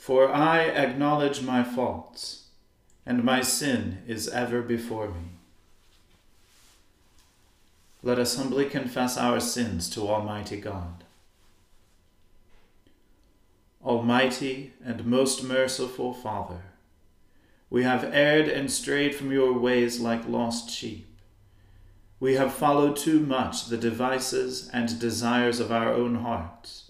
For I acknowledge my faults, and my sin is ever before me. Let us humbly confess our sins to Almighty God. Almighty and most merciful Father, we have erred and strayed from your ways like lost sheep. We have followed too much the devices and desires of our own hearts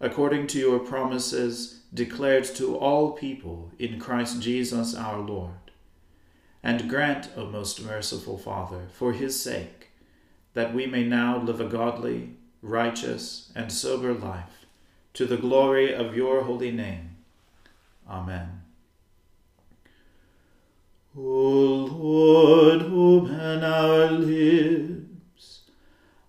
according to your promises declared to all people in Christ Jesus our Lord. And grant, O most merciful Father, for his sake, that we may now live a godly, righteous, and sober life, to the glory of your holy name. Amen. O Lord, open our lips,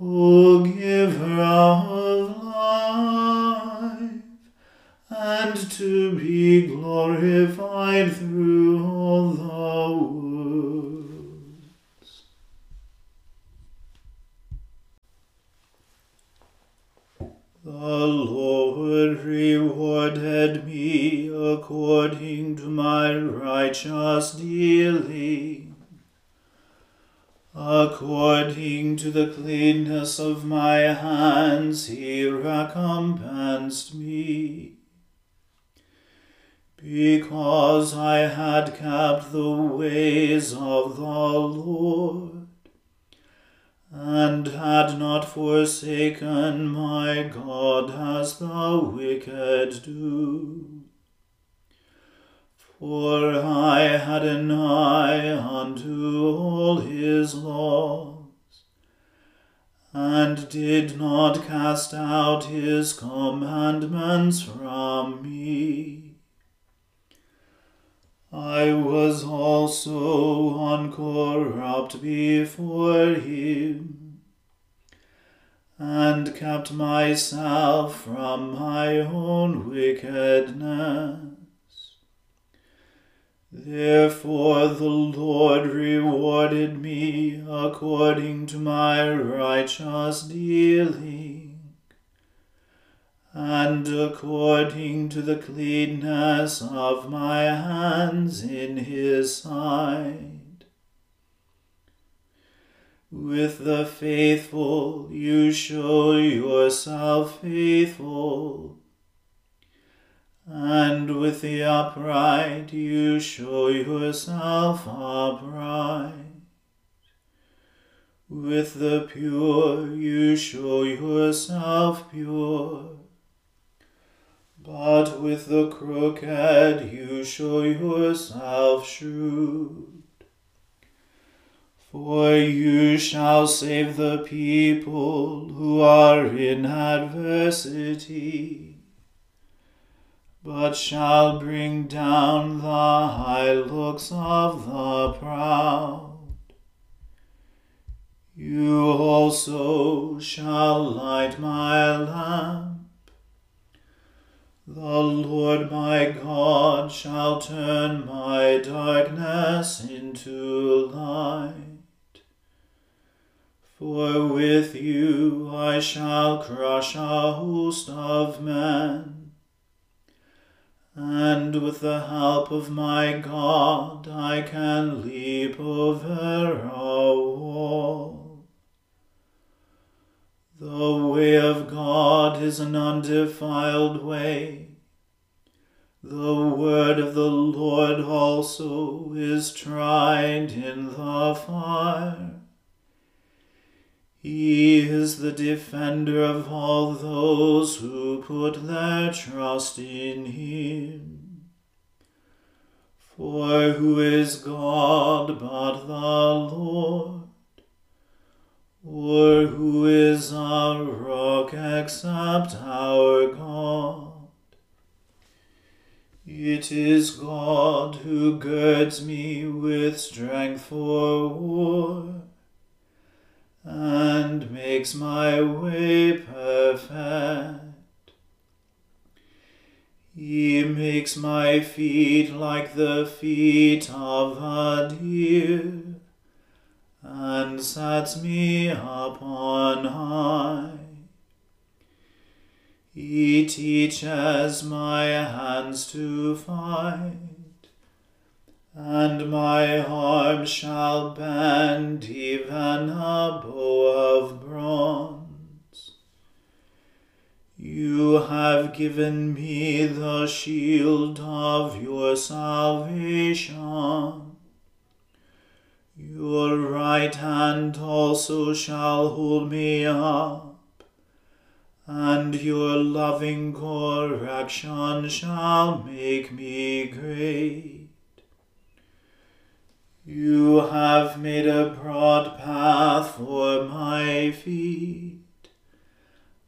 Oh, o Giver of life, and to be glorified through all the not cast out his commandments from me. I was also uncorrupt before him, and kept myself from my own wickedness. Therefore the Lord rewarded me according to my righteous dealing and according to the cleanness of my hands in his sight. With the faithful you show yourself faithful, and with the upright you show yourself upright. With the pure you show yourself pure, but with the crooked you show yourself shrewd. For you shall save the people who are in adversity, but shall bring down the high looks of the proud. You also shall light my lamp. The Lord my God shall turn my darkness into light. For with you I shall crush a host of men, and with the help of my God I can leap over a wall. The way of God is an undefiled way. The word of the Lord also is tried in the fire. He is the defender of all those who put their trust in him. For who is God but the Lord? Or who is our rock except our God? It is God who girds me with strength for war and makes my way perfect. He makes my feet like the feet of a deer, and sets me up on high. He teaches my hands to fight and my arm shall bend even a bow of bronze. You have given me the shield of your salvation. Your right hand also shall hold me up, and your loving correction shall make me great. You have made a broad path for my feet,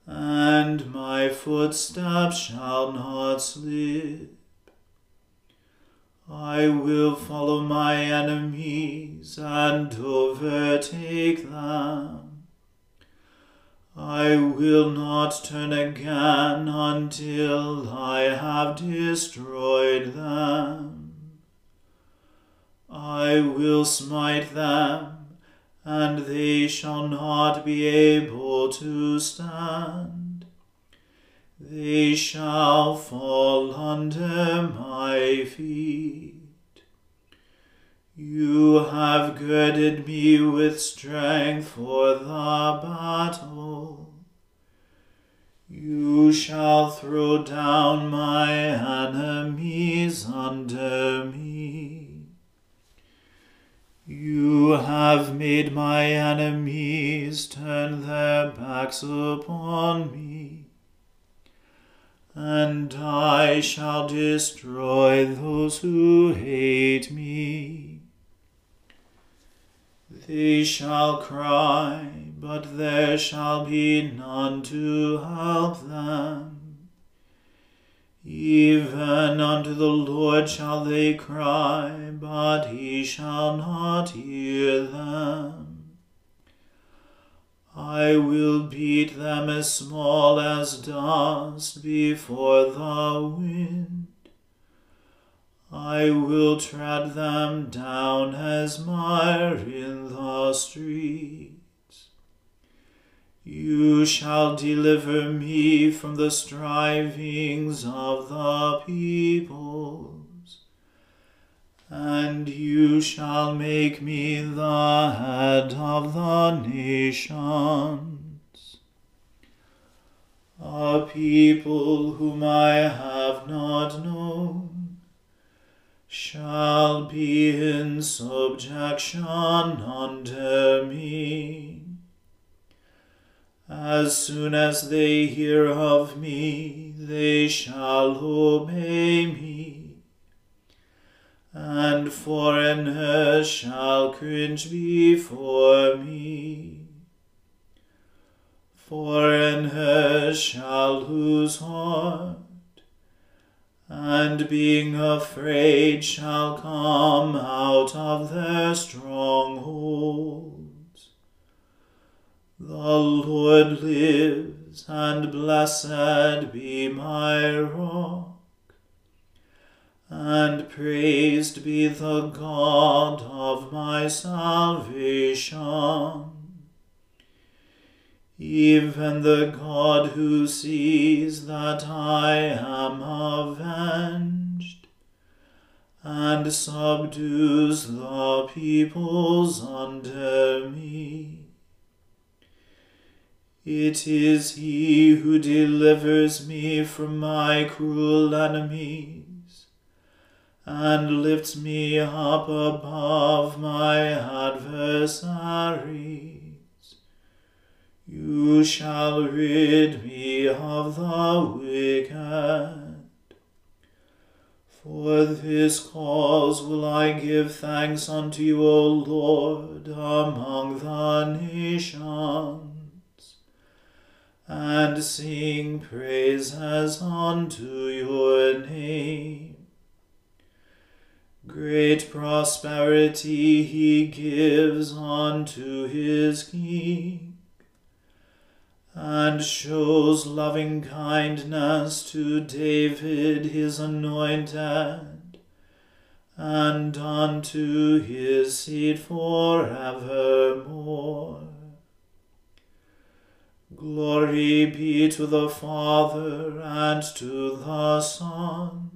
and my footsteps shall not slip. I will follow my enemies and overtake them. I will not turn again until I have destroyed them. I will smite them, and they shall not be able to stand. They shall fall under my feet. You have girded me with strength for the battle. You shall throw down my enemies under me. You have made my enemies turn their backs upon me, and I shall destroy those who hate me. They shall cry, but there shall be none to help them. Even unto the Lord shall they cry, but he shall not hear them. I will beat them as small as dust before the wind. I will tread them down as mire in the street. You shall deliver me from the strivings of the peoples, and you shall make me the head of the nations. A people whom I have not known shall be in subjection under me. As soon as they hear of me, they shall obey me and foreigners shall cringe before me. Foreigners shall lose heart, and being afraid shall come out of their strongholds. The Lord lives, and blessed be my rock and praised be the God of my salvation. Even the God who sees that I am avenged, and subdues the peoples under me. It is he who delivers me from my cruel enemies and lifts me up above my adversaries. You shall rid me of the wicked. For this cause will I give thanks unto you, O Lord, among the nations, and sing praises unto your name. Great prosperity he gives unto his king, and shows loving kindness to David his anointed, and unto his seed forevermore. Glory be to the Father and to the Son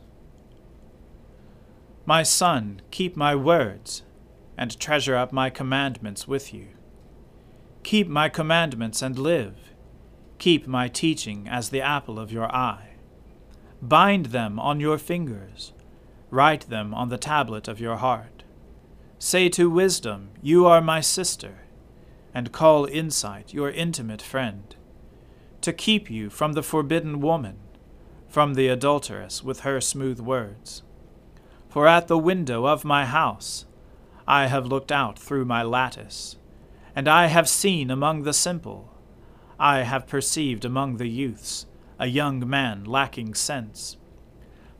My son, keep my words, and treasure up my commandments with you. Keep my commandments and live. Keep my teaching as the apple of your eye. Bind them on your fingers. Write them on the tablet of your heart. Say to wisdom, You are my sister, and call insight your intimate friend, to keep you from the forbidden woman, from the adulteress with her smooth words for at the window of my house I have looked out through my lattice, and I have seen among the simple, I have perceived among the youths, a young man lacking sense,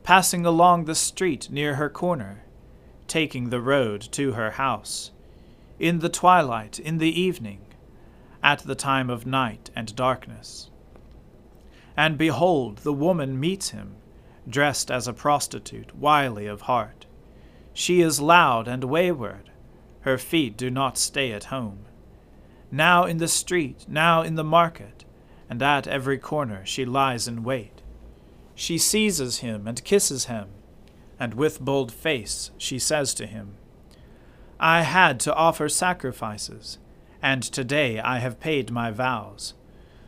passing along the street near her corner, taking the road to her house, in the twilight, in the evening, at the time of night and darkness. And behold, the woman meets him dressed as a prostitute, wily of heart. She is loud and wayward. Her feet do not stay at home. Now in the street, now in the market, and at every corner she lies in wait. She seizes him and kisses him, and with bold face she says to him, I had to offer sacrifices, and today I have paid my vows.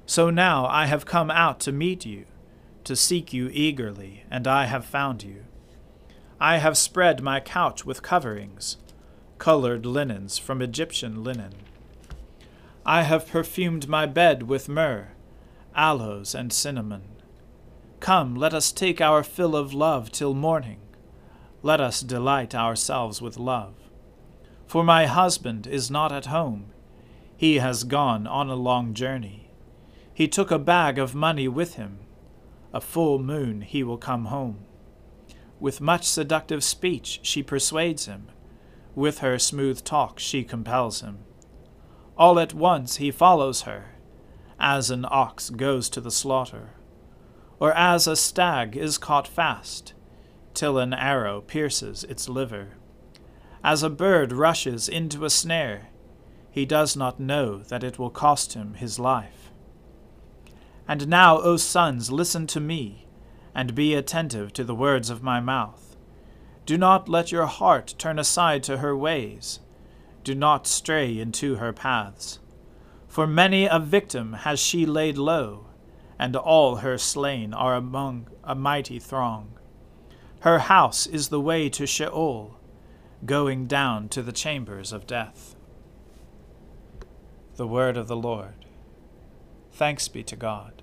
So now I have come out to meet you to seek you eagerly, and I have found you. I have spread my couch with coverings, colored linens from Egyptian linen. I have perfumed my bed with myrrh, aloes, and cinnamon. Come, let us take our fill of love till morning. Let us delight ourselves with love. For my husband is not at home. He has gone on a long journey. He took a bag of money with him a full moon he will come home. With much seductive speech she persuades him. with her smooth talk she compels him. All at once he follows her, as an ox goes to the slaughter, or as a stag is caught fast, till an arrow pierces its liver. As a bird rushes into a snare, he does not know that it will cost him his life. And now, O sons, listen to me, and be attentive to the words of my mouth. Do not let your heart turn aside to her ways. Do not stray into her paths. For many a victim has she laid low, and all her slain are among a mighty throng. Her house is the way to Sheol, going down to the chambers of death. The word of the Lord. Thanks be to God.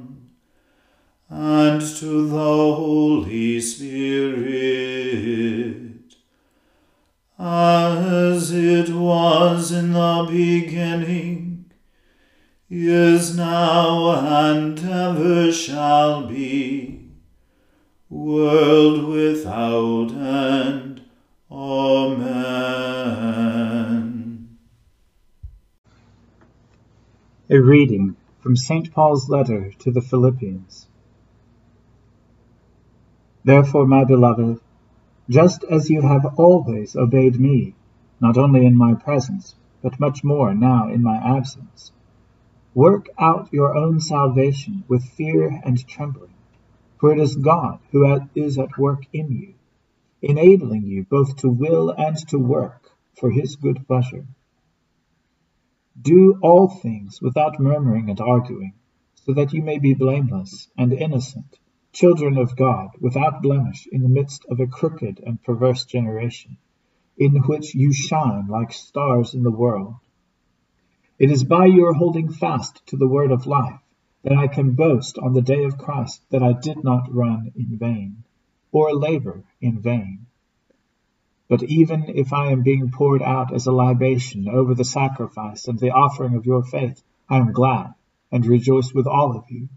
and to the Holy Spirit, as it was in the beginning, is now, and ever shall be, world without end. Amen. A reading from St. Paul's letter to the Philippians. Therefore, my beloved, just as you have always obeyed me, not only in my presence, but much more now in my absence, work out your own salvation with fear and trembling, for it is God who is at work in you enabling you both to will and to work for his good pleasure. Do all things without murmuring and arguing, so that you may be blameless and innocent, children of God, without blemish, in the midst of a crooked and perverse generation, in which you shine like stars in the world. It is by your holding fast to the word of life that I can boast on the day of Christ that I did not run in vain or labor in vain. But even if I am being poured out as a libation over the sacrifice and the offering of your faith, I am glad and rejoice with all of you.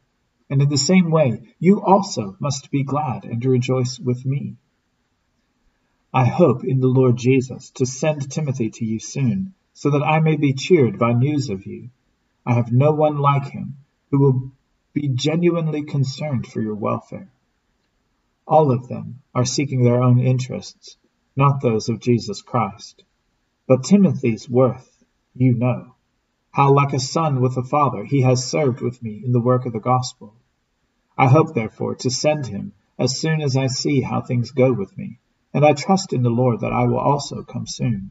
And in the same way, you also must be glad and rejoice with me. I hope in the Lord Jesus to send Timothy to you soon, so that I may be cheered by news of you. I have no one like him who will be genuinely concerned for your welfare. All of them are seeking their own interests, not those of Jesus Christ. But Timothy's worth you know, how like a son with a father he has served with me in the work of the gospel. I hope, therefore, to send him as soon as I see how things go with me, and I trust in the Lord that I will also come soon.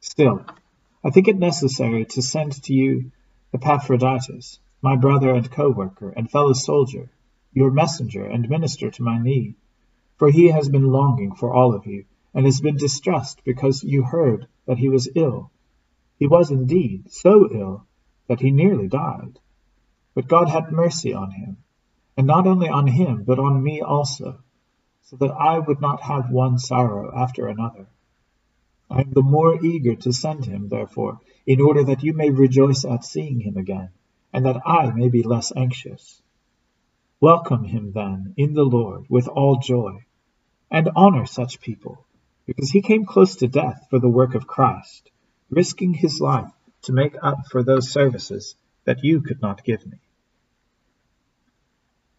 Still, I think it necessary to send to you Epaphroditus, my brother and co-worker and fellow soldier, your messenger and minister to my need, for he has been longing for all of you, and has been distressed because you heard that he was ill. He was indeed so ill that he nearly died. But God had mercy on him, and not only on him, but on me also, so that I would not have one sorrow after another. I am the more eager to send him, therefore, in order that you may rejoice at seeing him again, and that I may be less anxious. Welcome him, then, in the Lord with all joy, and honor such people, because he came close to death for the work of Christ, risking his life to make up for those services that you could not give me.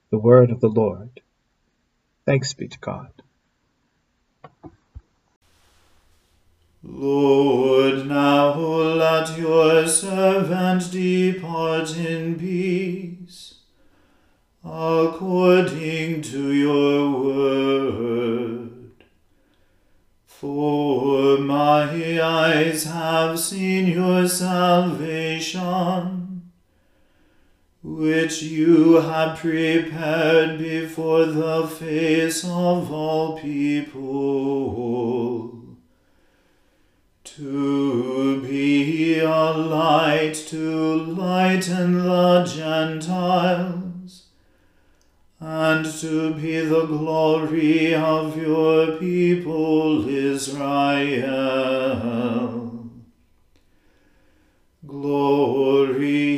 The word of the Lord. Thanks be to God. Lord, now let your servant depart in peace according to your word. For my eyes have seen your salvation, which you have prepared before the face of all people, to be a light to lighten the Gentiles and to be the glory of your people Israel. Glory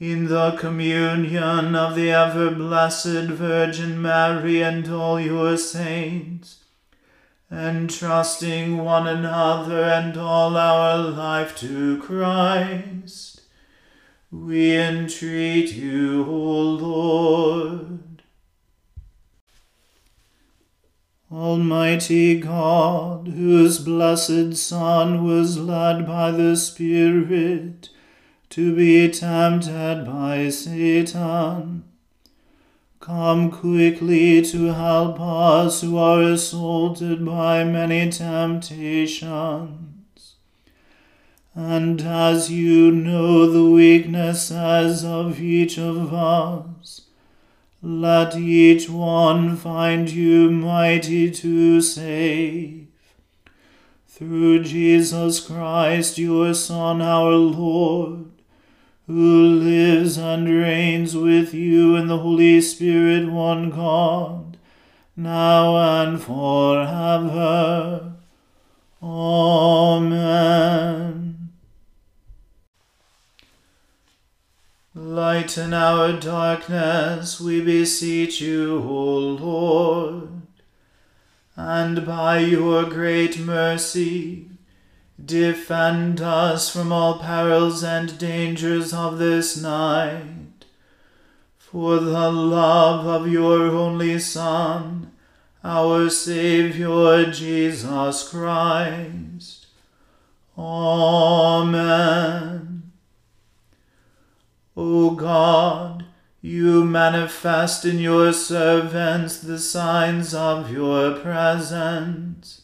in the communion of the ever blessed Virgin Mary and all your saints, entrusting one another and all our life to Christ we entreat you, O Lord. Almighty God, whose blessed Son was led by the Spirit to be tempted by Satan, come quickly to help us who are assaulted by many temptations and as you know the weaknesses of each of us, let each one find you mighty to save. Through Jesus Christ, your Son, our Lord, who lives and reigns with you in the Holy Spirit, one God, now and forever. Amen. Lighten our darkness, we beseech you, O Lord, and by your great mercy, defend us from all perils and dangers of this night. For the love of your only Son, our Saviour Jesus Christ. Amen. O God, you manifest in your servants the signs of your presence.